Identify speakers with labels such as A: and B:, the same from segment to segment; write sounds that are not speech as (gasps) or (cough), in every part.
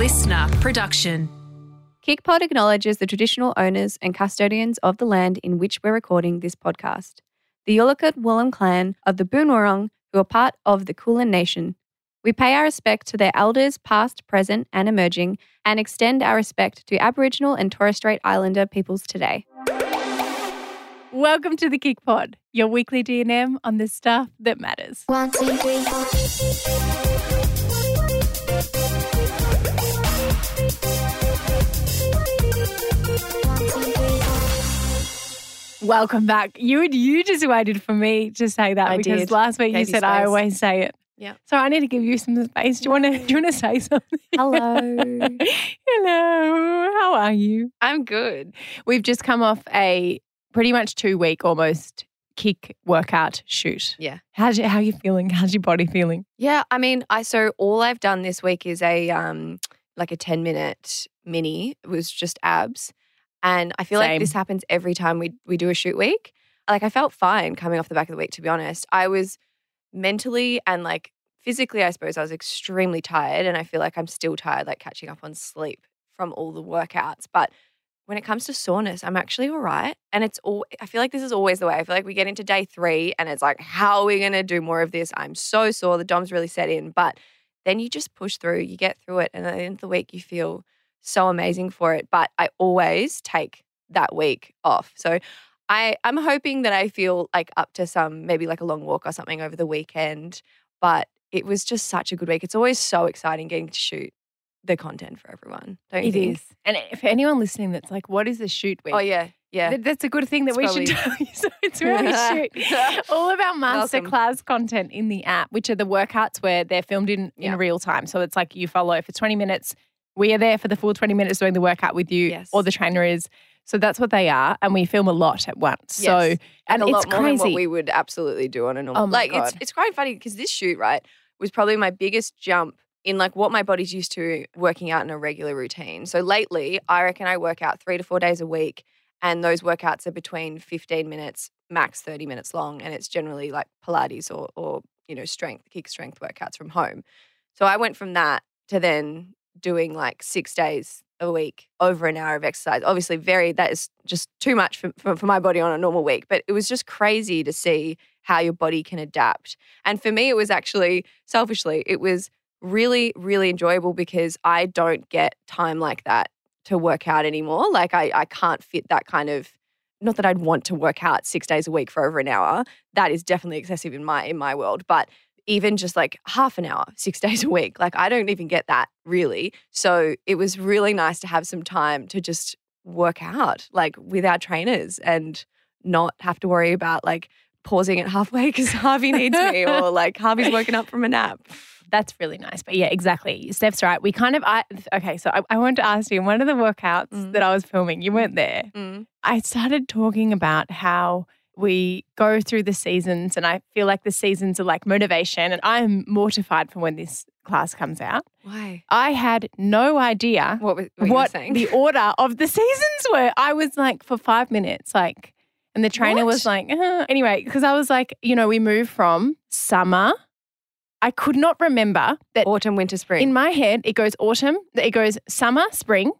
A: listener production.
B: KickPod acknowledges the traditional owners and custodians of the land in which we're recording this podcast, the Yalukit Willam clan of the Boonwurrung, who are part of the Kulin Nation. We pay our respect to their elders, past, present, and emerging, and extend our respect to Aboriginal and Torres Strait Islander peoples today.
C: Welcome to the Kick Pod, your weekly DNM on the stuff that matters.
D: One, two, three, four.
C: Welcome back. You you just waited for me to say that
B: I
C: because
B: did.
C: last week you said I always say it.
B: Yeah.
C: So I need to give you some space. Do you want to? Do you want to say something?
B: Hello. (laughs)
C: Hello. How are you?
B: I'm good.
C: We've just come off a pretty much two week almost kick workout shoot.
B: Yeah.
C: How's you, how you feeling? How's your body feeling?
B: Yeah, I mean, I so all I've done this week is a um like a 10 minute mini. It was just abs. And I feel
C: Same.
B: like this happens every time we we do a shoot week. Like I felt fine coming off the back of the week to be honest. I was mentally and like physically I suppose I was extremely tired and I feel like I'm still tired like catching up on sleep from all the workouts, but when it comes to soreness, I'm actually all right. And it's all, I feel like this is always the way. I feel like we get into day three and it's like, how are we going to do more of this? I'm so sore. The DOMS really set in. But then you just push through, you get through it. And at the end of the week, you feel so amazing for it. But I always take that week off. So I, I'm hoping that I feel like up to some, maybe like a long walk or something over the weekend. But it was just such a good week. It's always so exciting getting to shoot the content for everyone. Don't you
C: It
B: think?
C: is. And for anyone listening that's like, what is the shoot oh, week?
B: Oh, yeah. Yeah.
C: Th- That's a good thing that
B: It's
C: we
B: probably-
C: should tell you. (laughs) So it's really shoot. (laughs) All of our masterclass content in the app, which are the workouts where they're filmed in,
B: Yeah.
C: in real time. So it's like you follow for 20 minutes, we are there for the full 20 minutes doing the workout with you,
B: Yes.
C: or the trainer is. So that's what they are. And we film a lot at once. So,
B: Yes.
C: and
B: a
C: it's
B: lot more than
C: crazy.
B: what we would absolutely do on a normal.
C: Oh
B: like it's it's quite funny because this shoot right was probably my biggest jump in like what my body's used to working out in a regular routine. So lately, I reckon I work out three to four days a week, and those workouts are between fifteen minutes, max thirty minutes long, and it's generally like Pilates or or you know strength, kick strength workouts from home. So I went from that to then doing like six days a week over an hour of exercise. Obviously, very that is just too much for, for, for my body on a normal week. But it was just crazy to see how your body can adapt. And for me, it was actually selfishly, it was really, really enjoyable because I don't get time like that to work out anymore. Like I, I can't fit that kind of not that I'd want to work out six days a week for over an hour. That is definitely excessive in my in my world. But even just like half an hour, six (laughs) days a week, like I don't even get that really. So it was really nice to have some time to just work out like with our trainers and not have to worry about like pausing it halfway (laughs) because Harvey needs me or (laughs) like Harvey's woken up from a nap.
C: That's really nice. But yeah, exactly. Steph's right. We kind of, I, okay, so I, I wanted to ask you, one of the workouts
B: Mm.
C: that I was filming, you weren't there.
B: Mm.
C: I started talking about how we go through the seasons and I feel like the seasons are like motivation and I'm mortified for when this class comes out.
B: Why?
C: I had no idea
B: What was what,
C: what the order of the (laughs) seasons were. I was like for 5 minutes like and the trainer was like uh, anyway because I was like, you know, we move from summer I could not remember that
B: Autumn, winter, spring.
C: in my head it goes autumn, it goes summer, spring,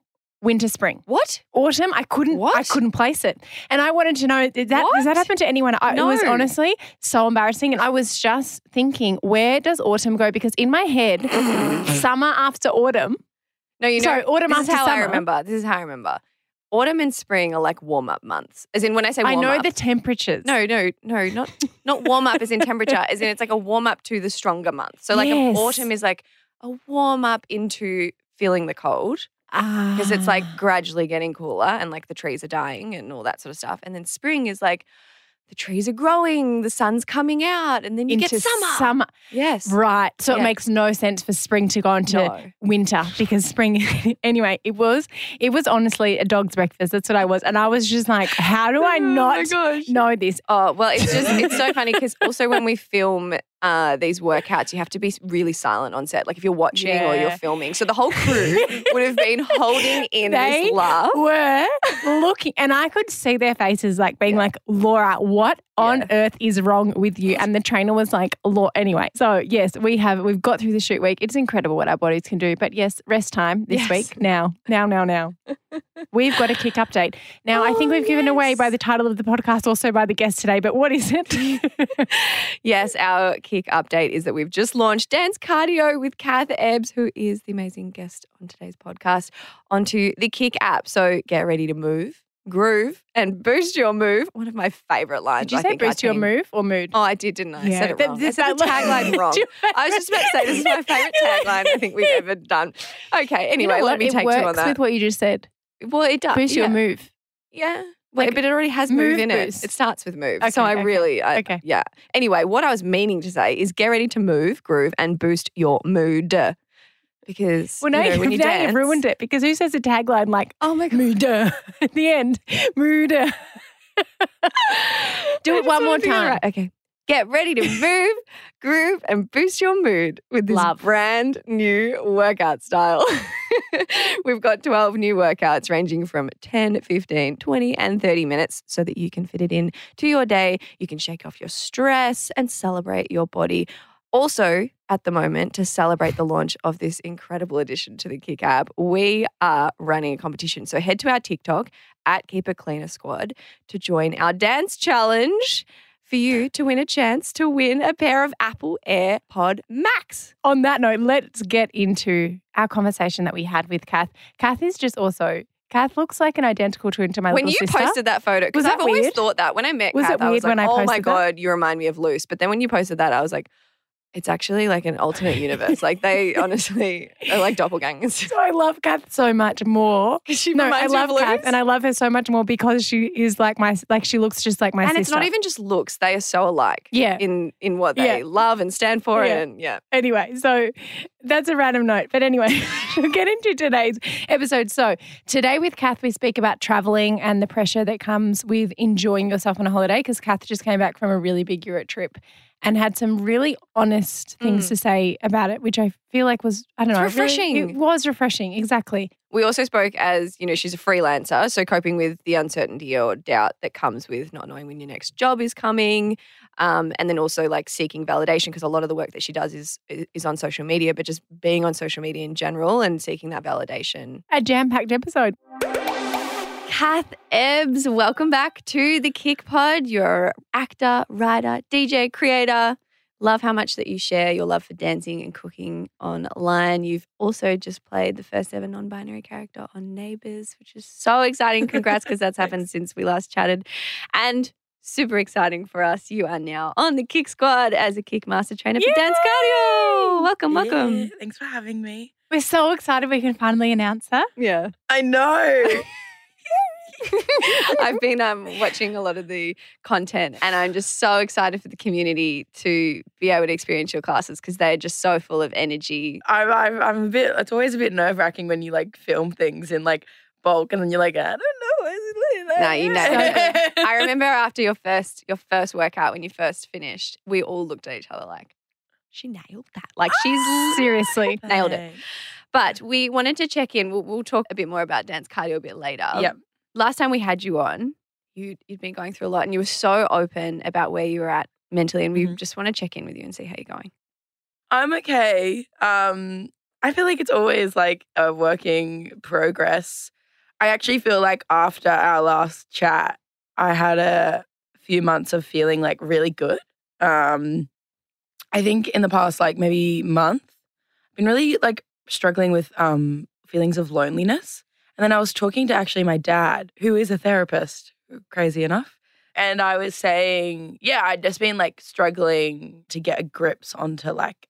C: winter, spring
B: what?
C: autumn. I couldn't. I couldn't place it, and I wanted to know did that does that happen to anyone? I, It was honestly so embarrassing, and I was just thinking, where does autumn go? Because in my head, (coughs) summer after autumn.
B: No, you know,
C: Sorry, autumn
B: this is
C: after
B: how I remember. This is how I remember. Autumn and spring are like warm up months. As in, when I say warm up.
C: I know
B: up,
C: the temperatures.
B: no, no, no, not not warm up as in temperature. As in, it's like a warm up to the stronger months. So, like,
C: Yes.
B: autumn is like a warm up into feeling the cold because it's like
C: Ah.
B: gradually getting cooler and like the trees are dying and all that sort of stuff. And then spring is like the trees are growing, the sun's coming out, and then you get summer.
C: Summer,
B: Yes,
C: right? So it makes no sense for spring to go into
B: No.
C: winter because spring. (laughs) anyway, it was it was honestly a dog's breakfast. That's what I was, and I was just like, how do I
B: Oh
C: not
B: gosh.
C: know this?
B: Oh, well, it's just, it's so (laughs) funny because also when we film uh, these workouts, you have to be really silent on set. Like if you're watching or you're filming. So the whole crew (laughs) would have been holding in
C: They
B: this laugh.
C: were looking, and I could see their faces like being
B: Yeah.
C: like, Laura, what on
B: Yeah.
C: earth is wrong with you? And the trainer was like, "Law." Anyway, so yes, we have we've got through the shoot week. It's incredible what our bodies can do. But yes, rest time this
B: Yes.
C: week. Now, now, now, now. (laughs) we've got a kick update. Now, I think
B: Oh,
C: we've given away by the title of the podcast, also by the guest today. But what is it? (laughs)
B: Yes, our kick update is that we've just launched Dance Cardio with Kath Ebbs, who is the amazing guest on today's podcast, onto the Kick app. So get ready to move, groove, and boost your move. One of my favorite lines.
C: Did you
B: I
C: say boost your move or mood?
B: Oh, I did, didn't I? I said it
C: that-
B: wrong. I
C: this-
B: said the
C: that-
B: tagline (laughs) wrong. I was just about to say this is my favorite (laughs) tagline I think we've ever done. Okay,
C: You
B: anyway,
C: know
B: let me
C: it
B: take
C: works
B: two on that.
C: with what you just said.
B: well, it does.
C: Boost
B: yeah.
C: your move.
B: Yeah. Wait,
C: Like,
B: but it already has move,
C: move
B: in
C: boost.
B: it. It starts with move.
C: Okay,
B: so I
C: okay,
B: really, I,
C: okay.
B: yeah. Anyway, what I was meaning to say is get ready to move, groove, and boost your mood. Because
C: Well, now,
B: you know, when (laughs)
C: you've,
B: you
C: now
B: dance,
C: you've ruined it because who says a tagline like
B: Oh my god!
C: mood (laughs) at the end? Mood. (laughs) Do it one more
B: wanted to get it
C: time.
B: right. Okay. Get ready to move, groove, and boost your mood with this
C: Love.
B: brand new workout style. We've got 12 new workouts ranging from 10, 15, 20, and 30 minutes so that you can fit it in to your day. You can shake off your stress and celebrate your body. Also, at the moment, to celebrate the launch of this incredible addition to the Kick app, we are running a competition. So head to our TikTok at Keep It Cleaner Squad to join our dance challenge for you to win a chance to win a pair of Apple AirPod Max.
C: On that note, let's get into our conversation that we had with Kath. Kath is just also Kath looks like an identical twin to my
B: when you
C: sister.
B: posted that photo, because I've always
C: weird?
B: thought that when I met
C: Was
B: Kath,
C: it
B: I was
C: weird
B: like,
C: when I
B: oh my
C: posted that?
B: God, you remind me of Luce. But then when you posted that, I was like, it's actually like an alternate universe. like they (laughs) honestly are like doppelgangers.
C: so I love Kath so much more. (laughs)
B: she
C: No, I love. Kath and I love her so much more because she is like my like she looks just like my
B: and
C: sister.
B: it's not even just looks; they are so alike.
C: Yeah.
B: in in what they
C: Yeah.
B: love and stand for,
C: Yeah.
B: and yeah.
C: Anyway, so that's a random note. But anyway, (laughs) we'll get into today's episode. So, today with Kath, we speak about traveling and the pressure that comes with enjoying yourself on a holiday because Kath just came back from a really big Europe trip and had some really honest things to say about it, which I feel like was, I don't
B: It's
C: know, really-
B: refreshing.
C: it was refreshing. Exactly.
B: We also spoke as, you know, she's a freelancer, so coping with the uncertainty or doubt that comes with not knowing when your next job is coming. Um, and then also like seeking validation because a lot of the work that she does is is on social media, but just being on social media in general and seeking that validation.
C: A jam packed episode.
B: Kath Ebbs, welcome back to the Kick Pod. You're actor, writer, DJ, creator. Love how much that you share your love for dancing and cooking online. You've also just played the first ever non-binary character on Neighbours, which is so exciting. Congrats, because that's (laughs) happened since we last chatted. And super exciting for us. You are now on the Kick Squad as a Kick Master Trainer for Dance Cardio. Welcome, welcome.
A: Yeah, thanks for having me.
C: We're so excited we can finally announce that.
B: Yeah.
A: I know. (laughs) (laughs)
B: I've been um, watching a lot of the content and I'm just so excited for the community to be able to experience your classes because they're just so full of energy.
A: I'm, I'm, I'm a bit. It's always a bit nerve wracking when you like film things in like bulk, and then you're like, I don't know. Is it like
B: No, you never
A: that? (laughs)
B: I remember after your first your first workout when you first finished, we all looked at each other like, she nailed that. Like she's (gasps)
C: Seriously.
B: nailed it. But we wanted to check in. We'll, we'll talk a bit more about dance cardio a bit later.
A: Yep.
B: Last time we had you on, you, you'd been going through a lot and you were so open about where you were at mentally. And we
A: Mhm.
B: just want to check in with you and see how you're going.
A: I'm okay. Um, I feel like it's always like a working progress. I actually feel like after our last chat, I had a few months of feeling like really good. Um, I think in the past, like maybe month, I've been really like struggling with um feelings of loneliness. And then I was talking to actually my dad, who is a therapist, crazy enough. And I was saying, yeah, I'd just been like struggling to get a grips onto like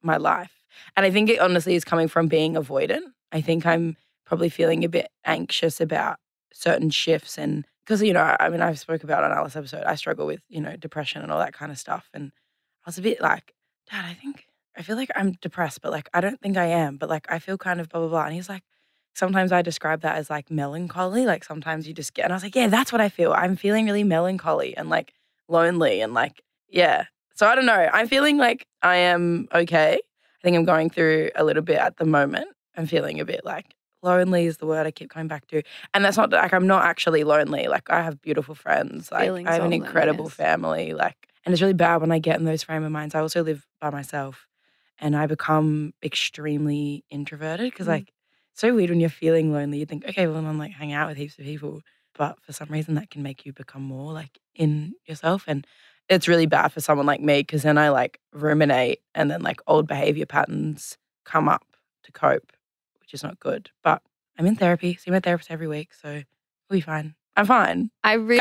A: my life. And I think it honestly is coming from being avoidant. I think I'm probably feeling a bit anxious about certain shifts and because you know, I mean I've spoke about on Alice episode, I struggle with, you know, depression and all that kind of stuff. And I was a bit like, Dad, I think I feel like I'm depressed, but like I don't think I am, but like I feel kind of blah blah blah. And he's like, sometimes I describe that as like melancholy. Like sometimes you just get and I was like, Yeah, that's what I feel. I'm feeling really melancholy and like lonely and like, yeah. So I don't know. I'm feeling like I am okay. I think I'm going through a little bit at the moment. I'm feeling a bit like lonely is the word I keep coming back to. And that's not like I'm not actually lonely. Like I have beautiful friends. Like
B: Feelings
A: I have an incredible
B: loneliness.
A: family. Like and it's really bad when I get in those frame of minds. I also live by myself and I become extremely introverted because
B: Mm.
A: like so weird when you're feeling lonely. You think, okay, well I'm like hang out with heaps of people. But for some reason that can make you become more like in yourself. And it's really bad for someone like me because then I like ruminate and then like old behavior patterns come up to cope, which is not good. But I'm in therapy, see my therapist every week, so we'll be fine. I'm fine.
B: I really.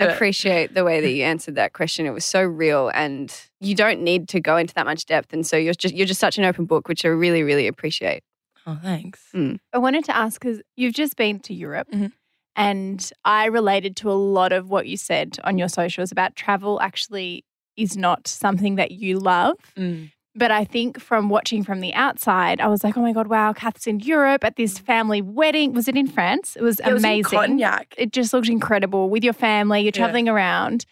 B: Appreciate the way that (laughs) you answered that question. It was so real, and you don't need to go into that much depth. And so you're just you're just such an open book, which I really really appreciate.
A: Oh, thanks.
B: Mm.
C: I wanted to ask because you've just been to Europe.
A: Mhm.
C: And I related to a lot of what you said on your socials about travel actually is not something that you love.
A: Mm.
C: But I think from watching from the outside, I was like, oh my God, wow, Kath's in Europe at this family wedding. Was it in France? It was
A: It was in
C: amazing.
A: Cognac.
C: it just looked incredible with your family. You're
A: Yeah.
C: traveling around.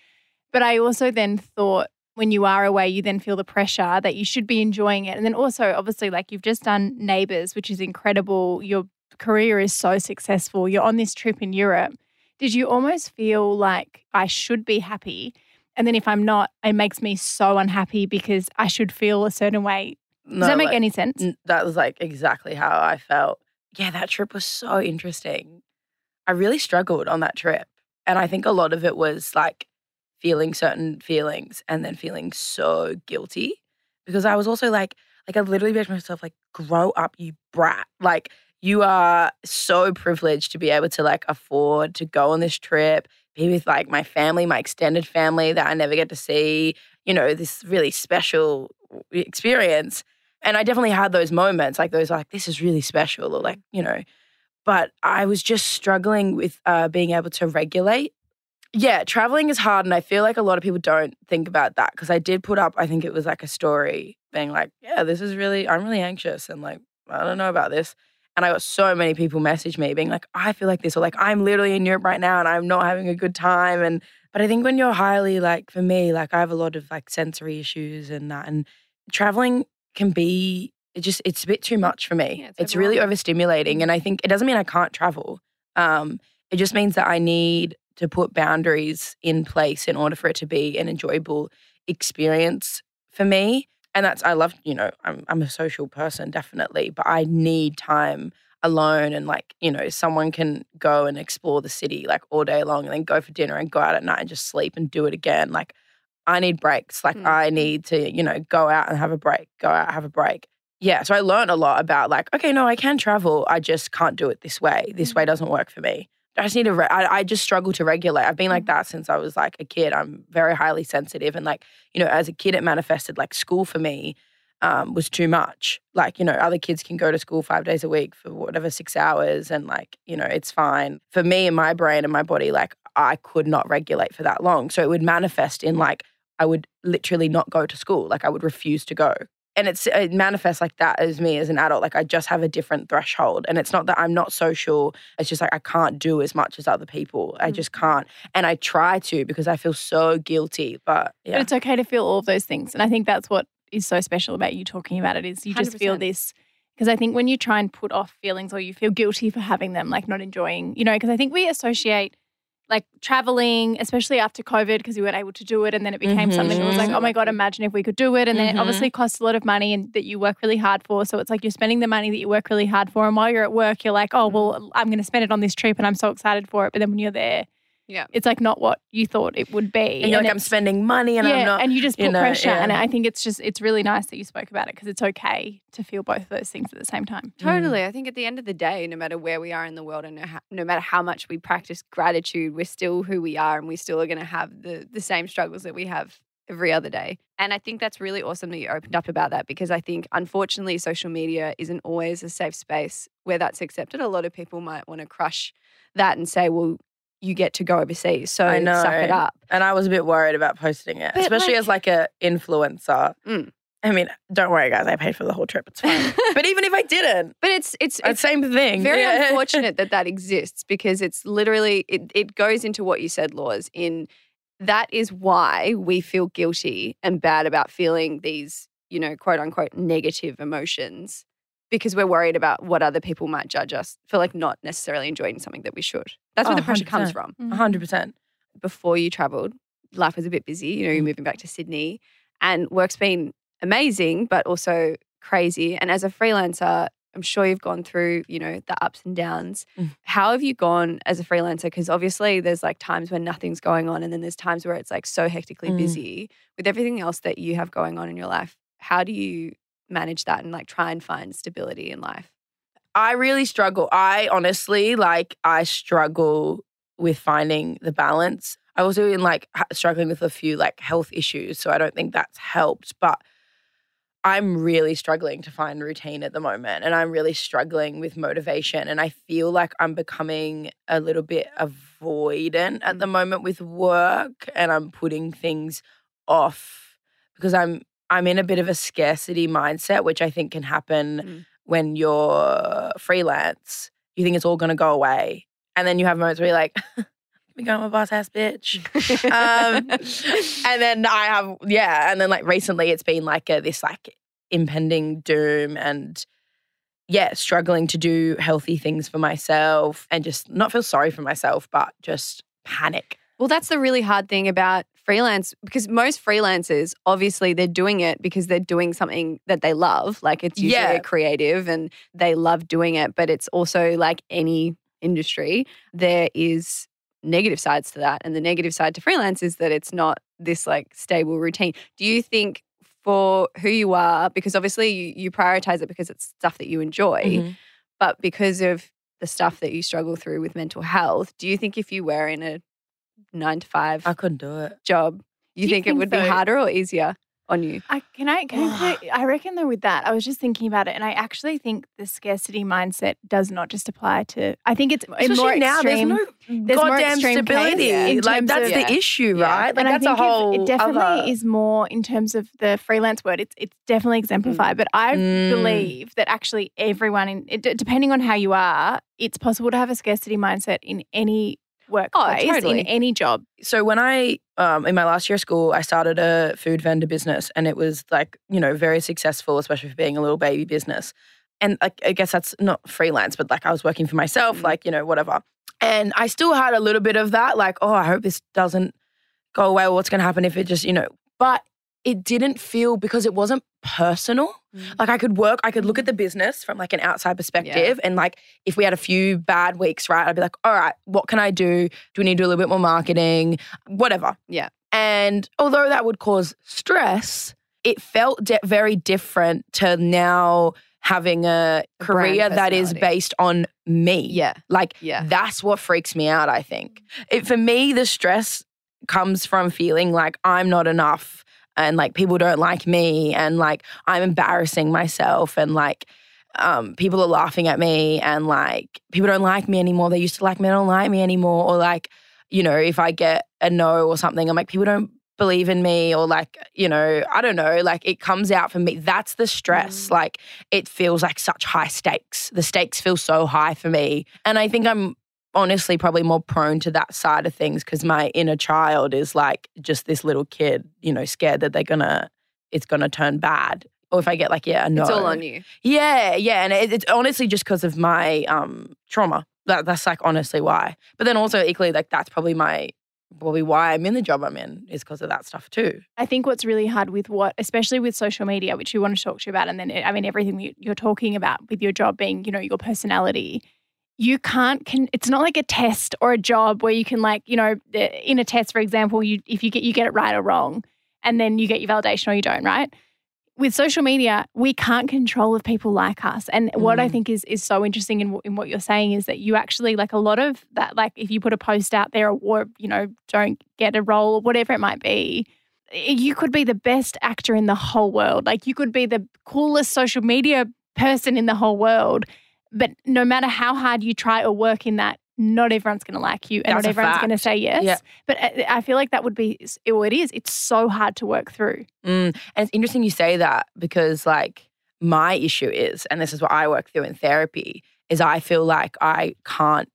C: But I also then thought when you are away, you then feel the pressure that you should be enjoying it. And then also, obviously, like you've just done Neighbours, which is incredible. Your career is so successful. You're on this trip in Europe. Did you almost feel like I should be happy? And then if I'm not, it makes me so unhappy because I should feel a certain way. Does
A: No,
C: that make
A: like,
C: any sense?
A: That was like exactly how I felt. Yeah, that trip was so interesting. I really struggled on that trip. And I think a lot of it was like feeling certain feelings and then feeling so guilty because I was also like, like I literally bet to myself, like, grow up, you brat. Like, you are so privileged to be able to like afford to go on this trip, be with like my family, my extended family that I never get to see, you know, this really special experience. And I definitely had those moments, like those, like, this is really special, or like, you know, but I was just struggling with uh, being able to regulate. Yeah, traveling is hard. And I feel like a lot of people don't think about that because I did put up, I think it was like a story being like, yeah, this is really, I'm really anxious and like, I don't know about this. And I got so many people message me being like, I feel like this, or like, I'm literally in Europe right now and I'm not having a good time. And, but I think when you're highly, like, for me, like, I have a lot of like sensory issues and that. And traveling can be, it just, it's a bit too much for me.
B: Yeah, it's
A: it's really overstimulating. And I think it doesn't mean I can't travel. Um, it just means that I need to put boundaries in place in order for it to be an enjoyable experience for me. And that's I love, you know, I'm I'm a social person definitely, but I need time alone and like, you know, someone can go and explore the city like all day long and then go for dinner and go out at night and just sleep and do it again. Like I need breaks. Like
B: Mm.
A: I need to, you know, go out and have a break, go out, have a break. Yeah. So I learned a lot about like, okay, no, I can travel. I just can't do it this way. This way doesn't work for me. I just need to, re- I, I just struggle to regulate. I've been like that since I was like a kid. I'm very highly sensitive. And like, you know, as a kid, it manifested like school for me um, was too much. Like, you know, other kids can go to school five days a week for whatever, six hours. And like, you know, it's fine. For me and my brain and my body, like, I could not regulate for that long. So it would manifest in like, I would literally not go to school. Like, I would refuse to go. And it's it manifests like that as me as an adult. Like I just have a different threshold. And it's not that I'm not social. It's just like I can't do as much as other people. I mm. just can't. And I try to because I feel so guilty. But yeah But
C: it's okay to feel all of those things. And I think that's what is so special about you talking about it is you just feel
B: 100%.
C: this because I think when you try and put off feelings or you feel guilty for having them, like not enjoying, you know, because I think we associate like traveling, especially after COVID, because we weren't able to do it. And then it became something that was like,
A: Mhm.
C: oh my God, imagine if we could do it. And then it obviously costs a lot of money and that you work really hard for. So it's like you're spending the money that you work really hard for. And while you're at work, you're like, oh, well, I'm going to spend it on this trip and I'm so excited for it. But then when you're there,
B: Yeah.
C: it's like not what you thought it would be.
A: and you're like, I'm spending money and
C: yeah,
A: I'm not.
C: and you just
A: you
C: put
A: know,
C: pressure. And
A: yeah.
C: I think it's just it's really nice that you spoke about it because it's okay to feel both of those things at the same time. Mm.
B: Totally. Mm. I think at the end of the day, no matter where we are in the world and no, no matter how much we practice gratitude, we're still who we are and we still are going to have the, the same struggles that we have every other day. And I think that's really awesome that you opened up about that because I think, unfortunately, social media isn't always a safe space where that's accepted. A lot of people might want to crush that and say, well, you get to go overseas. So
A: I know.
B: suck it up.
A: And I was a bit worried about posting it,
B: But,
A: especially
B: like-
A: as like a influencer.
B: Mm.
A: I mean, don't worry, guys. I paid for the whole trip. It's fine. (laughs) but even if I didn't,
B: But it's, it's,
A: it's
B: it's
A: same thing.
B: very
A: Yeah.
B: unfortunate that (laughs) that exists because it's literally it, it goes into what you said laws in that is why we feel guilty and bad about feeling these you know quote unquote negative emotions because we're worried about what other people might judge us for like not necessarily enjoying something that we should. That's where
A: Oh,
B: the pressure comes
A: 100%.
B: from.
C: Mm.
A: Hundred percent.
B: Before you traveled, life was a bit busy. You know, you're
A: Mm.
B: moving back to Sydney and work's been amazing, but also crazy. And as a freelancer, I'm sure you've gone through, you know, the ups and downs.
A: Mm.
B: How have you gone as a freelancer? Because obviously there's like times when nothing's going on, and then there's times where it's like so hectically
A: Mm.
B: busy with everything else that you have going on in your life. How do you manage that and like try and find stability in life?
A: I really struggle. I honestly like I struggle with finding the balance. I also in like struggling with a few like health issues, so I don't think that's helped. But I'm really struggling to find routine at the moment, and I'm really struggling with motivation. And I feel like I'm becoming a little bit avoidant at the mm. moment with work, and I'm putting things off because I'm I'm in a bit of a scarcity mindset, which I think can happen
B: Mm.
A: when you're freelance. You think it's all going to go away, and then you have moments where you're like, (laughs) "We got my boss ass bitch." um, (laughs) and then I have yeah, and then like recently it's been like a, this like impending doom and yeah, struggling to do healthy things for myself and just not feel sorry for myself, but just panic.
B: Well, that's the really hard thing about freelance because most freelancers, obviously, they're doing it because they're doing something that they love. Like it's usually
A: Yeah.
B: a creative and they love doing it, but it's also like any industry, there is negative sides to that. And the negative side to freelance is that it's not this like stable routine. Do you think for who you are, because obviously you, you prioritize it because it's stuff that you enjoy,
A: Mhm.
B: but because of the stuff that you struggle through with mental health, do you think if you were in a nine to five
A: I couldn't do it.
B: job, you
C: you
B: think, it
C: think
B: would be
C: so?
B: harder or easier on you?
C: I can I can I, put, I reckon though with that I was just thinking about it and I actually think the scarcity mindset does not just apply to I think it's in
A: Especially
C: more
A: now,
C: extreme
A: there's no
C: there's more
A: goddamn
C: extreme
A: stability.
C: in
A: like
C: terms
A: that's
C: of-
A: the
B: Yeah.
A: issue,
B: Yeah.
A: right? Like
C: and
A: that's
C: I
A: a
C: think
A: whole.
C: if it definitely
A: other-
C: is more in terms of the freelance word. It's it's definitely exemplified. But I
A: Mm.
C: believe that actually everyone, in it, depending on how you are, it's possible to have a scarcity mindset in any workplace,
B: totally.
C: in any job.
A: so when I um in my last year of school, I started a food vendor business, and it was like you know very successful, especially for being a little baby business. And like, I guess that's not freelance, but like I was working for myself,
B: Mm.
A: like you know whatever. And I still had a little bit of that, like oh, I hope this doesn't go away. What's going to happen if it just you know? But it didn't feel because it wasn't personal.
B: Mm.
A: Like I could work, I could look at the business from like an outside perspective. And like if we had a few bad weeks, right, I'd be like, all right, what can I do? Do we need to do a little bit more marketing? Whatever.
B: Yeah.
A: And although that would cause stress, it felt di- very different to now having a
B: A
A: career that is based on me.
B: Yeah.
A: Like
B: Yeah.
A: that's what freaks me out, I think. It, for me, the stress comes from feeling like I'm not enough and like people don't like me and like I'm embarrassing myself and like um, people are laughing at me and like people don't like me anymore. They used to like me, they don't like me anymore. Or like, you know, if I get a no or something, I'm like, people don't believe in me or like, you know, I don't know, like it comes out for me. That's the stress.
B: Mm.
A: Like it feels like such high stakes. The stakes feel so high for me. And I think I'm honestly probably more prone to that side of things because my inner child is like just this little kid, you know, scared that they're gonna, it's gonna turn bad. Or if I get like, yeah, no.
B: It's all on you.
A: Yeah, yeah. And it, it's honestly just because of my um trauma. That, that's like honestly why. But then also equally, like that's probably my, probably why I'm in the job I'm in is because of that stuff too.
C: I think what's really hard with what, especially with social media, which we want to talk to you about, and then I mean everything you- you're talking about with your job being, you know, your personality. You can't. Can, it's not like a test or a job where you can, like, you know, in a test, for example, you if you get you get it right or wrong, and then you get your validation or you don't, right? With social media, we can't control if people like us. And what I
A: Mm.
C: think is is so interesting in, in what you're saying is that you actually like a lot of that. Like if you put a post out there, or you know, don't get a role or whatever it might be, you could be the best actor in the whole world. Like you could be the coolest social media person in the whole world. But no matter how hard you try or work in that, not everyone's going to like you and
A: That's
C: not everyone's going to say yes.
A: Yeah.
C: But I I feel like that would be, well, it is. It's so hard to work through.
A: Mm. And it's interesting you say that because like my issue is, and this is what I work through in therapy, is I feel like I can't,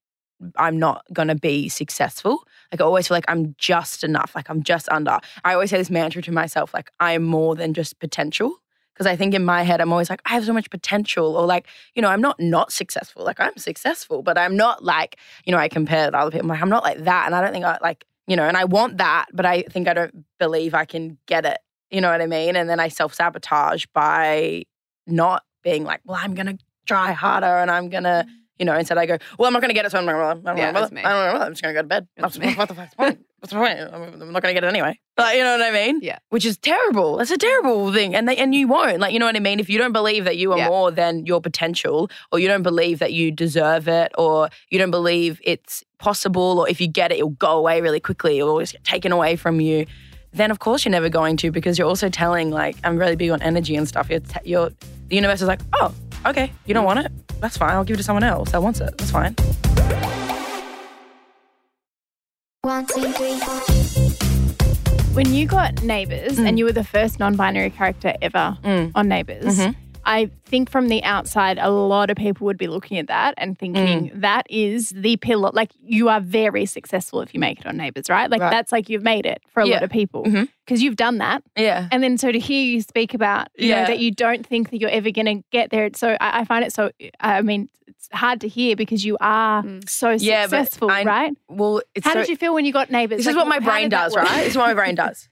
A: I'm not gonna be successful. Like I always feel like I'm just enough, like I'm just under. I always say this mantra to myself, like I am more than just potential. Because I think in my head, I'm always like, I have so much potential, or like, you know, I'm not not successful. Like, I'm successful, but I'm not like, you know, I compare to other people. I'm like, I'm not like that. And I don't think I like, you know, and I want that, but I think I don't believe I can get it. You know what I mean? And then I self sabotage by not being like, well, I'm going to try harder and I'm going to, you know, instead I go, well, I'm not going to get it. So I'm not going to,
B: Yeah, me.
A: I'm just going to go to bed.
B: That's
A: what the fuck's the point? What's the point? I'm not going to get it anyway. Like, you know what I mean?
B: Yeah.
A: Which is terrible. That's a terrible thing. And they, and you won't. Like, you know what I mean? If you don't believe that you are
B: Yeah.
A: more than your potential, or you don't believe that you deserve it, or you don't believe it's possible, or if you get it, it'll go away really quickly, or always get taken away from you, then of course you're never going to because you're also telling, like, I'm really big on energy and stuff. You're, t- you're the universe is like, oh, okay, you don't mm. want it? That's fine. I'll give it to someone else that wants it. That's fine.
D: One, two, three, four.
C: When you got Neighbours
A: Mm.
C: and you were the first non binary character ever
A: Mm.
C: on Neighbours,
A: Mhm.
C: I think from the outside, a lot of people would be looking at that and thinking
A: Mm.
C: that is the pillar. Like you are very successful if you make it on Neighbours, right? Like
A: Right.
C: that's like you've made it for a
A: Yeah.
C: lot of people because you've done that.
A: Yeah.
C: And then so to hear you speak about, you know,
A: Yeah.
C: that you don't think that you're ever going to get there. It's so I, I find it so, I mean, it's hard to hear because you are
B: Mm.
C: so
A: Yeah,
C: successful,
A: I-
C: right?
A: Well, it's
C: How
A: so,
C: did you feel when you got Neighbours?
A: This is what my brain does, right? This is what my brain does.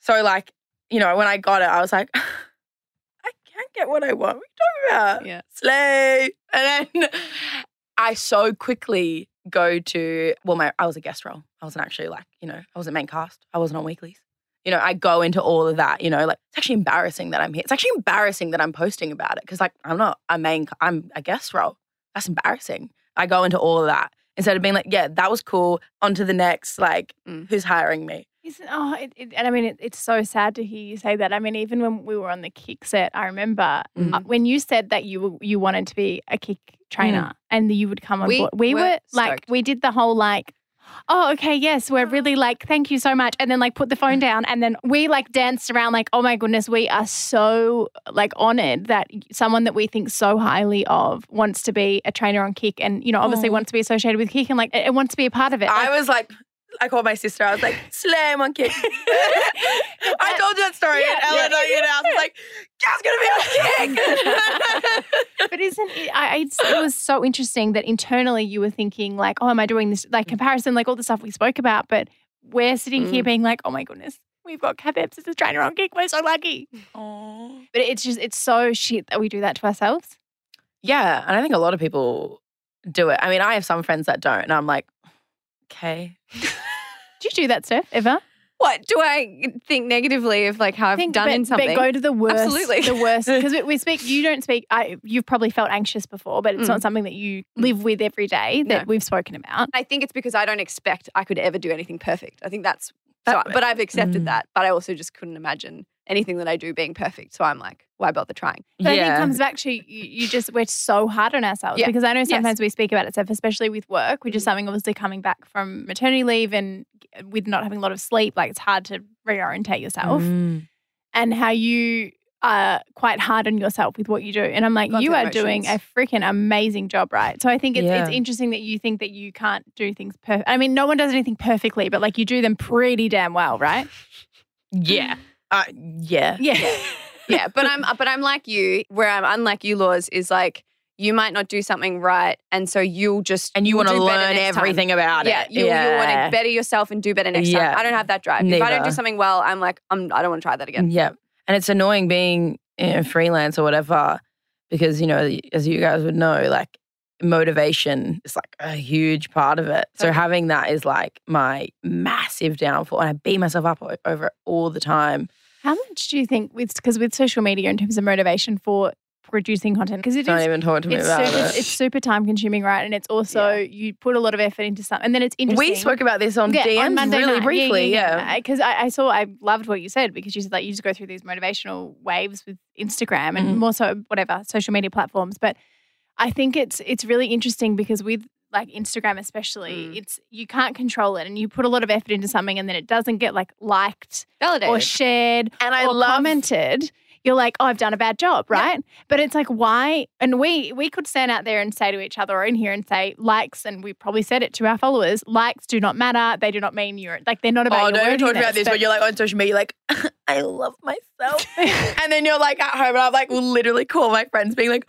A: So, like, you know, when I got it, I was like, (laughs) can't get what I want. What are you talking about?
B: Yeah.
A: Slay. And then I so quickly go to, well, my I was a guest role. I wasn't actually like, you know, I wasn't main cast. I wasn't on weeklies. You know, I go into all of that, you know, like it's actually embarrassing that I'm here. It's actually embarrassing that I'm posting about it because like I'm not a main, I'm a guest role. That's embarrassing. I go into all of that instead of being like, yeah, that was cool. On to the next, like,
B: Mm.
A: who's hiring me?
C: Isn't, oh, it, it, and I mean, it, it's so sad to hear you say that. I mean, even when we were on the kick set, I remember
A: Mhm.
C: uh, when you said that you you wanted to be a kick trainer and you would come on
B: We
C: board. We
B: were
C: were like, we did the whole like, oh, okay, yes, we're really like, thank you so much, and then like put the phone (laughs) down, and then we like danced around like, oh my goodness, we are so like honored that someone that we think so highly of wants to be a trainer on kick, and you know, obviously
A: Aw.
C: wants to be associated with kick, and like, it, it wants to be a part of it. Like,
A: I was like, I called my sister. I was like, (laughs) slam on kick. I told you that story.
C: Yeah,
A: and Ellen,
C: yeah,
A: you know, I was like, Gav's gonna be on kick. (laughs)
C: But isn't it? I, it's, it was so interesting that internally you were thinking like, "Oh, am I doing this?" Like comparison, like all the stuff we spoke about. But we're sitting here
B: Mm.
C: being like, "Oh my goodness, we've got Kath Ebbs as a trainer on Kick. We're so lucky."
A: Aw.
C: But it's just it's so shit that we do that to ourselves.
A: yeah, and I think a lot of people do it. I mean, I have some friends that don't, and I'm like, okay. (laughs)
C: Do you do that, Steph? Ever?
B: What do I think negatively of like how I've
C: Think,
B: done
C: but,
B: in something?
C: But go to the worst.
B: Absolutely.
C: the worst. (laughs) Because we, speak. You don't speak. I, you've probably felt anxious before, but it's
B: Mm.
C: not something that you live with every day that
B: No.
C: we've spoken about.
B: I think it's because I don't expect I could ever do anything perfect. I think that's so. But I've accepted
A: Mm.
B: that. But I also just couldn't imagine anything that I do being perfect. So I'm like, why bother trying?
C: But I think it comes back to you, you just, we're so hard on ourselves
B: Yeah.
C: because I know
B: Yes.
C: sometimes we speak about it, Steph, especially with work, which is
B: Mhm.
C: something obviously coming back from maternity leave and with not having a lot of sleep, like it's hard to reorientate yourself
A: Mm.
C: and how you are quite hard on yourself with what you do. And I'm like,
B: Gone
C: you are doing a freaking amazing job, right? So I think it's, it's interesting that you think that you can't do things perfect. I mean, no one does anything perfectly, but like you do them pretty damn well, right? (laughs)
A: Yeah. Uh, yeah.
C: Yeah.
B: yeah, (laughs) but I'm but I'm like you, where I'm unlike you, laws is like you might not do something right, and so you'll just
A: And you want to learn
B: next time.
A: everything about
B: Yeah,
A: it.
B: you, you want to better yourself and do better next
A: Yeah.
B: time. I don't have that drive. If I don't do something well, I'm like, I'm, I don't want to try that again.
A: Yeah. And it's annoying being you know, freelance or whatever because, you know, as you guys would know, like motivation is like a huge part of it. So having that is like my massive downfall. And I beat myself up over it all the time.
C: How much do you think with because with social media in terms of motivation for producing content because it
A: Don't
C: is
A: even talk to me
C: it's
A: about
C: super,
A: it.
C: it's super time consuming, right? And it's also you put a lot of effort into something, and then it's interesting.
A: we spoke about this on
C: Yeah,
A: DMs
C: on Monday
A: really
C: night.
A: briefly. Yeah.
C: Because I, I saw, I loved what you said because you said like you just go through these motivational waves with Instagram and
A: Mhm.
C: more so whatever social media platforms. But I think it's it's really interesting because with like Instagram especially,
B: Mm.
C: it's you can't control it, and you put a lot of effort into something, and then it doesn't get like liked
B: Validated.
C: or shared
A: And I
C: or
A: love
C: commented. you're like, oh, I've done a bad job, right? But it's like, why? And we we could stand out there and say to each other or in here and say, likes, and we probably said it to our followers, likes do not matter. They do not mean you're like they're not about
A: Oh, no, you talked about this
C: but-
A: when you're like on social media, you're like, (laughs) I love myself. (laughs) and then you're like at home, and I'm like will literally call my friends being like,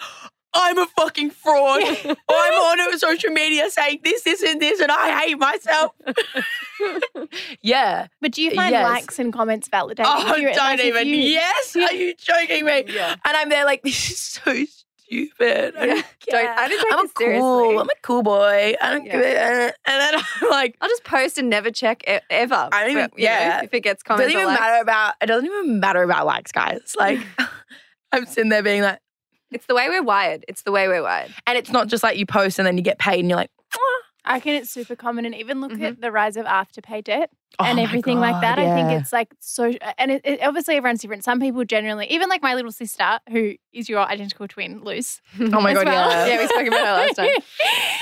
A: I'm a fucking fraud. (laughs) I'm on social media saying this, this, and this, and I hate myself. (laughs) yeah.
C: But do you find
A: Yes.
C: likes and comments validating?
A: Oh,
C: If you're-
A: don't
C: like, if
A: even.
C: you-
A: yes. Are you joking me?
B: Yeah.
A: And I'm there like, this is so stupid. I
B: Yeah.
A: don't
B: Don't-
A: care.
B: I don't
A: I'm a
B: seriously.
A: cool. I'm a cool boy. I don't
B: Yeah.
A: give it. Uh, and then I'm like,
B: I'll just post and never check e- ever.
A: I don't even-
B: but, you know,
A: yeah.
B: if it gets
A: it
B: comments
A: doesn't
B: or
A: even
B: likes.
A: matter about. It doesn't even matter about likes, guys. Like, (laughs) I'm sitting there being like,
B: It's the way we're wired. It's the way we're wired.
A: and it's not just like you post and then you get paid and you're like,
C: I reckon it's super common, and even look
B: Mhm.
C: at the rise of afterpay debt
A: oh
C: and
A: my
C: everything like
A: God,
C: that. I think it's like so, and it, it, obviously everyone's different. Some people generally, even like my little sister, who is your identical twin, Luce. (laughs)
A: Oh my god,
C: well.
A: yeah.
B: Yeah, we spoke about her last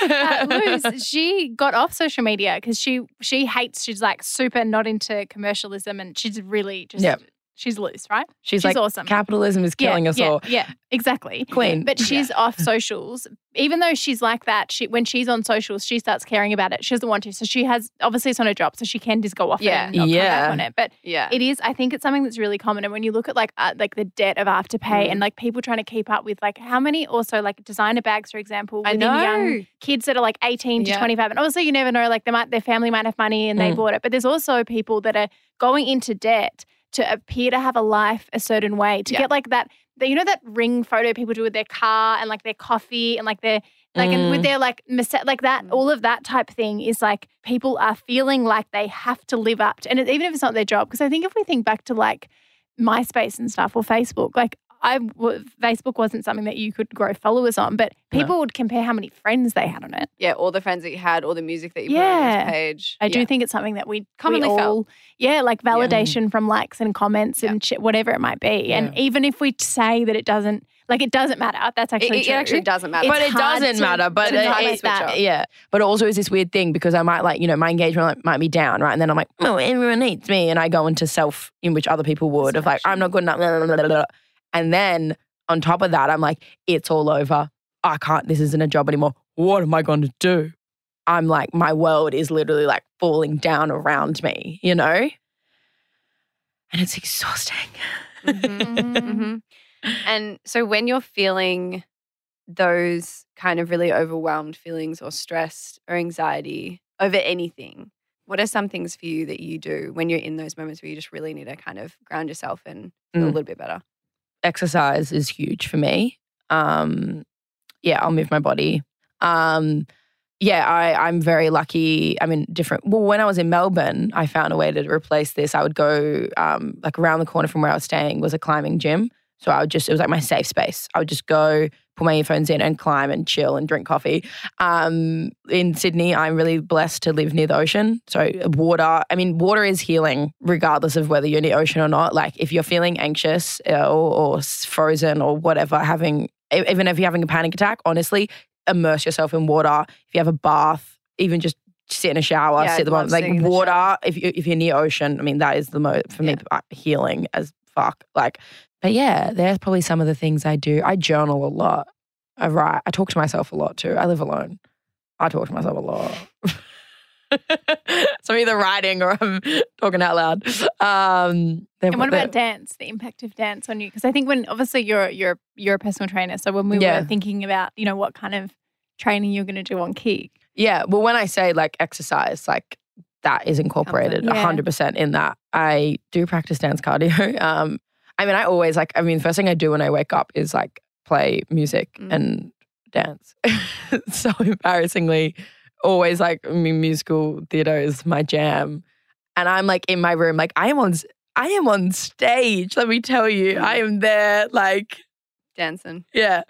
B: time. (laughs)
C: uh, Luce, she got off social media because she she hates. She's like super not into commercialism, and she's really just
A: Yep.
C: She's loose, right?
A: She's,
C: she's
A: like,
C: awesome.
A: capitalism is killing
C: yeah,
A: us
C: yeah,
A: all.
C: Yeah, exactly.
A: Queen.
C: But she's off (laughs) socials. Even though she's like that, she when she's on socials, she starts caring about it. She doesn't want to. So she has obviously it's on her job, so she can just go off
B: Yeah.
C: it and not come
A: Yeah.
C: back on it. But
B: Yeah.
C: it is, I think it's something that's really common. And when you look at like uh, like the debt of afterpay
B: Mm.
C: and like people trying to keep up with like how many also like designer bags, for example,
B: I
C: within young
B: know.
C: kids that are like 18 to
B: Yeah.
C: 25. And obviously you never know, like they might their family might have money and they
A: Mm.
C: bought it. But there's also people that are going into debt to appear to have a life a certain way, to
B: Yeah.
C: get like that, you know that ring photo people do with their car and like their coffee and like their like and with
A: Mm.
C: their like like that
B: Mm.
C: all of that type thing is like people are feeling like they have to live up to and even if it's not their job because i think if we think back to like myspace and stuff or facebook like I w- Facebook wasn't something that you could grow followers on, but
A: No.
C: people would compare how many friends they had on it.
B: Yeah, all the friends that you had, all the music that you put on
C: Yeah.
B: this page.
C: I do think it's something that we
B: Commonly
C: we
B: felt.
C: yeah, like validation from likes and comments
B: Yeah.
C: and shit, whatever it might be. And even if we say that it doesn't, like it doesn't matter, that's
B: It,
C: actually
B: it
C: true.
B: actually doesn't matter.
C: It's
A: but it doesn't
C: to-
A: matter. But it, it- yeah, but it also is this weird thing because I might like you know my engagement like, might be down, right? And then I'm like, oh, everyone needs me, and I go into self in which other people would of like I'm not good enough, blah, blah, blah. And then on top of that, I'm like, it's all over. I can't. This isn't a job anymore. What am I going to do? I'm like, my world is literally like falling down around me, you know, and it's exhausting.
B: Mhm, (laughs) mhm. And so when you're feeling those kind of really overwhelmed feelings or stressed or anxiety over anything, what are some things for you that you do when you're in those moments where you just really need to kind of ground yourself and feel a
A: Mm.
B: little bit better?
A: Exercise is huge for me. Um, yeah, I'll move my body. Um, yeah, I, I'm very lucky. I mean, different. Well, when I was in Melbourne, I found a way to replace this. I would go um, like around the corner from where I was staying was a climbing gym. So I would just, it was like my safe space. I would just go, put my earphones in and climb and chill and drink coffee. Um, in Sydney, I'm really blessed to live near the ocean. So water, I mean, water is healing regardless of whether you're near ocean or not. Like if you're feeling anxious uh, or, or frozen or whatever, having, even if you're having a panic attack, honestly, immerse yourself in water. If you have a bath, even just sit in a shower,
B: Yeah,
A: sit the
B: I'd
A: bottom,
B: love
A: like water. If you if you're near ocean, I mean that is the most for me uh, healing as fuck. Like, but yeah, there's probably some of the things I do. I journal a lot. I write. I talk to myself a lot too. I live alone. I talk to myself a lot. so I'm either writing or I'm talking out loud. Um,
C: And what about dance? The impact of dance on you? Because I think when obviously you're you're you're a personal trainer, so when we
A: Yeah.
C: were thinking about you know what kind of training you're going to do on Kick,
A: Yeah. Well, when I say like exercise, like that is incorporated
C: Yeah.
A: hundred percent in that. I do practice dance cardio. (laughs) Um, I mean, I always like. I mean, first thing I do when I wake up is like play music
B: Mm.
A: and dance. (laughs) so embarrassingly, always like I mean, musical theater is my jam, and I'm like in my room, like I am on. I am on stage. Let me tell you, I am there. Like,
B: Dancing.
A: yeah,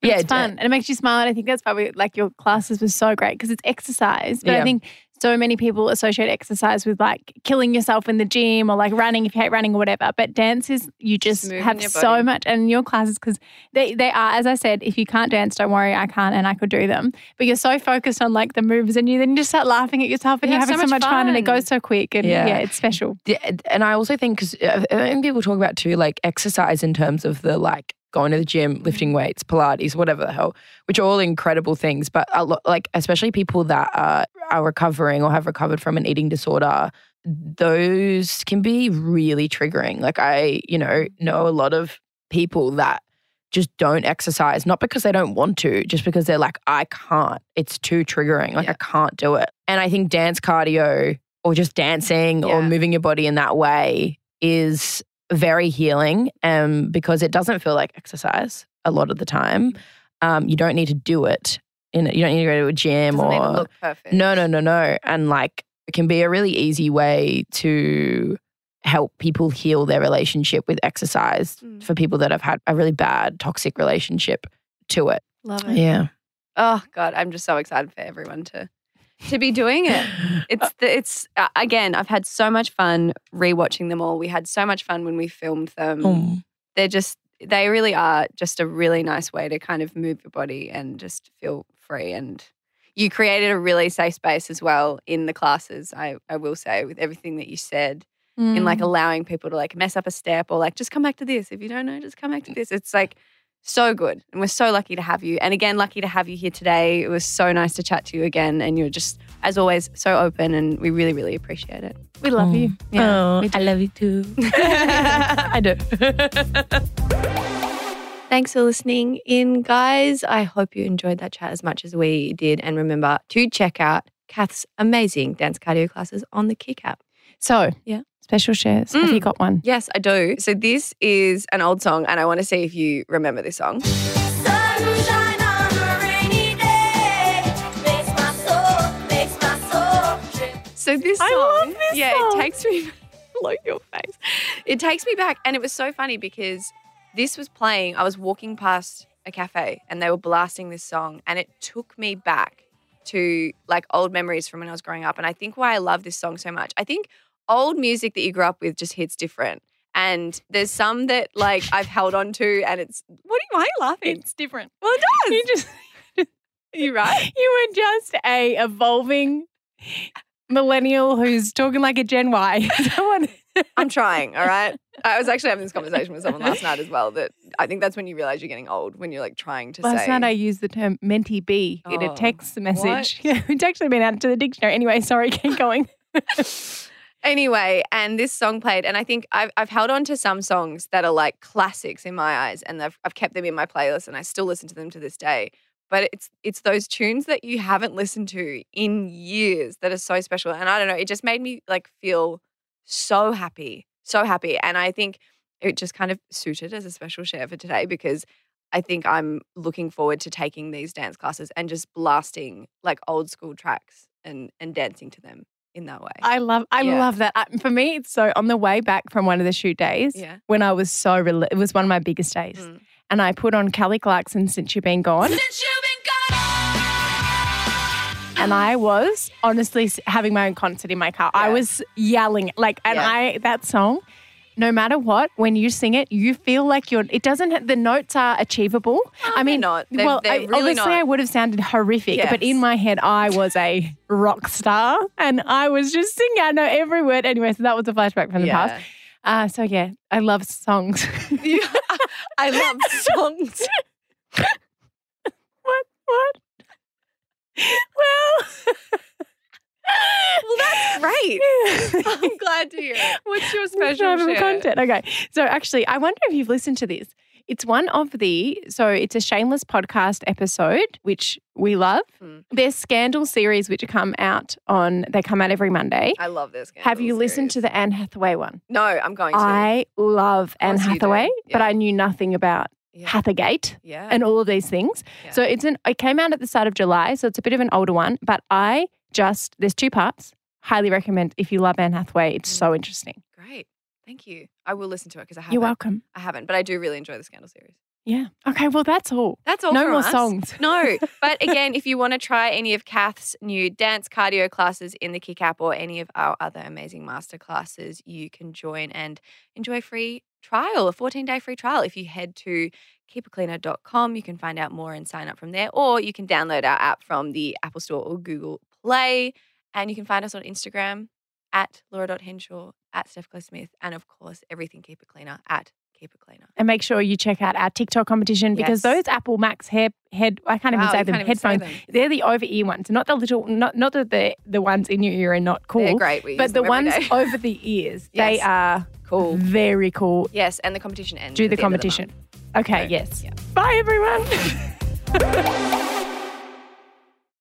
A: yeah,
C: it's fun and it makes you smile. And I think that's probably like your classes were so great because it's exercise. But I think so many people associate exercise with like killing yourself in the gym or like running if you hate running or whatever. But dance is you just
B: moving
C: have so much and your classes because they they are as I said, if you can't dance, don't worry, I can't and I could do them. But you're so focused on like the moves and you then you just start laughing at yourself and
B: You
C: you're having
B: so
C: so
B: much
C: much fun. and it goes so quick and yeah,
A: Yeah.
C: it's special.
A: Yeah, and I also think because I uh, think uh, people talk about too, like exercise in terms of the like going to the gym, lifting mm. weights, Pilates, whatever the hell, which are all incredible things. But a lot, like especially people that are, are recovering or have recovered from an eating disorder, those can be really triggering. Like I, you know, know a lot of people that just don't exercise, not because they don't want to, just because they're like, I can't. It's too triggering. Like
B: Yeah.
A: I can't do it. And I think dance cardio or just dancing or moving your body in that way is very healing um, because it doesn't feel like exercise a lot of the time. Um, you don't need to do it. In, you don't need to go to a gym or
B: even look perfect.
A: no, no, no, no. And like it can be a really easy way to help people heal their relationship with exercise
B: Mm.
A: for people that have had a really bad toxic relationship to it.
B: Love it.
A: Yeah.
B: Oh God, I'm just so excited for everyone to to be doing it. (laughs) It's the, it's uh, again. I've had so much fun rewatching them all. We had so much fun when we filmed them.
A: Oh.
B: They're just they really are just a really nice way to kind of move your body and just feel free. And you created a really safe space as well in the classes. I I will say with everything that you said in like
C: Mm.
B: allowing people to like mess up a step or like just come back to this. If you don't know, just come back to this. It's like so good. And we're so lucky to have you. And again, lucky to have you here today. It was so nice to chat to you again. And you're just, as always, so open and we really, really appreciate it.
C: we love mm. you.
A: oh, I love you too. (laughs) I do.
B: Thanks for listening in, guys. I hope you enjoyed that chat as much as we did. And remember to check out Kath's amazing dance cardio classes on the Kick app.
C: So
B: Yeah.
C: Special shares. Have
B: Mm.
C: you got one?
B: Yes, I do. So this is an old song, and I want to see if you remember this song.
D: Sunshine on a rainy day makes my soul, makes my soul trip.
B: So this song,
C: I love this
B: yeah,
C: song.
B: it takes me. (laughs) Look your face. It takes me back, and it was so funny because this was playing. I was walking past a cafe, and they were blasting this song, and it took me back to like old memories from when I was growing up. And I think why I love this song so much. I think old music that you grew up with just hits different. And there's some that like I've held on to, and it's what? Are you, why are you laughing?
C: It's different.
B: well, it does.
C: You just (laughs)
B: you right? (laughs)
C: you were just a evolving millennial who's talking like a Gen Y. (laughs) Someone
B: I'm trying, all right? I was actually having this conversation with someone last night as well that I think that's when you realize you're getting old, when you're like trying to
C: Last
B: say.
C: night I used the term mentee B in a
B: Oh,
C: text message. Yeah, it's actually been added to the dictionary. Anyway, sorry, keep going.
B: Anyway, and this song played, and I think I've, I've held on to some songs that are like classics in my eyes, and I've, I've kept them in my playlist, and I still listen to them to this day. But it's it's those tunes that you haven't listened to in years that are so special, and I don't know, it just made me like feel so happy, so happy, and I think it just kind of suited as a special share for today because I think I'm looking forward to taking these dance classes and just blasting like old school tracks and and dancing to them in that way.
C: I love I
B: Yeah.
C: love that. For me, it's so on the way back from one of the shoot days
B: yeah.
C: when I was so rel- it was one of my biggest days.
B: Mm.
C: And I put on Kelly Clarkson since you've been gone.
D: Since you've been gone.
C: and I was honestly having my own concert in my car. I was yelling like, and
B: Yeah.
C: I that song. No matter what, when you sing it, you feel like you're. It doesn't. The notes are achievable. I mean,
B: not. They're-
C: well,
B: they're
C: I,
B: really
C: obviously,
B: not.
C: I would have sounded horrific, but in my head, I was a rock star, and I was just singing. I know every word. Anyway, so that was a flashback from the past. Uh, so yeah, I love songs. (laughs)
B: I love songs. (laughs)
C: what? What? well. (laughs)
B: Well, that's (laughs) great. I'm (laughs) glad to hear it. What's your special share?
C: content. Okay. So actually, I wonder if you've listened to this. It's one of the so it's a shameless podcast episode, which we love.
B: Hmm.
C: There's scandal series which come out on they come out every Monday.
B: I love this.
C: Have you listened to the Anne Hathaway one?
B: No, I'm going to.
C: I love Anne
B: course you do.
C: Hathaway, but I knew nothing about
B: yeah.
C: Hathahate
B: yeah.
C: and all of these things.
B: Yeah.
C: So it's an it came out at the start of July, so it's a bit of an older one, but I just there's two parts. Highly recommend if you love Anne Hathaway. It's
B: Mm.
C: so interesting.
B: great. Thank you. I will listen to it because I haven't.
C: You're welcome.
B: I haven't, but I do really enjoy the Scandal series.
C: Yeah. Okay. Well, that's all.
B: That's all
C: no more
B: us.
C: songs.
B: No. (laughs) But again, if you want to try any of Kath's new dance cardio classes in the Kick app or any of our other amazing master classes, you can join and enjoy a free trial, a 14 day free trial. If you head to keepitcleaner.com, you can find out more and sign up from there, or you can download our app from the Apple Store or Google Play. And you can find us on Instagram at laura.henshaw, at Steph Claire Smith, and of course, everything Keep It Cleaner at Keep It Cleaner.
C: And make sure you check out our TikTok competition because
B: Yes.
C: those Apple Max hair, head, I can't even
B: Wow,
C: say them,
B: can't say
C: headphones.
B: them.
C: They're the over ear ones, not the little, not not that the the ones in your ear are not cool.
B: They're great. We use
C: But the ones (laughs) over the ears, they are
B: Cool.
C: very cool.
B: Yes, and the competition ends.
C: Do the competition.
B: month.
C: okay,
B: So,
C: yes.
B: yeah.
C: Bye, everyone. (laughs)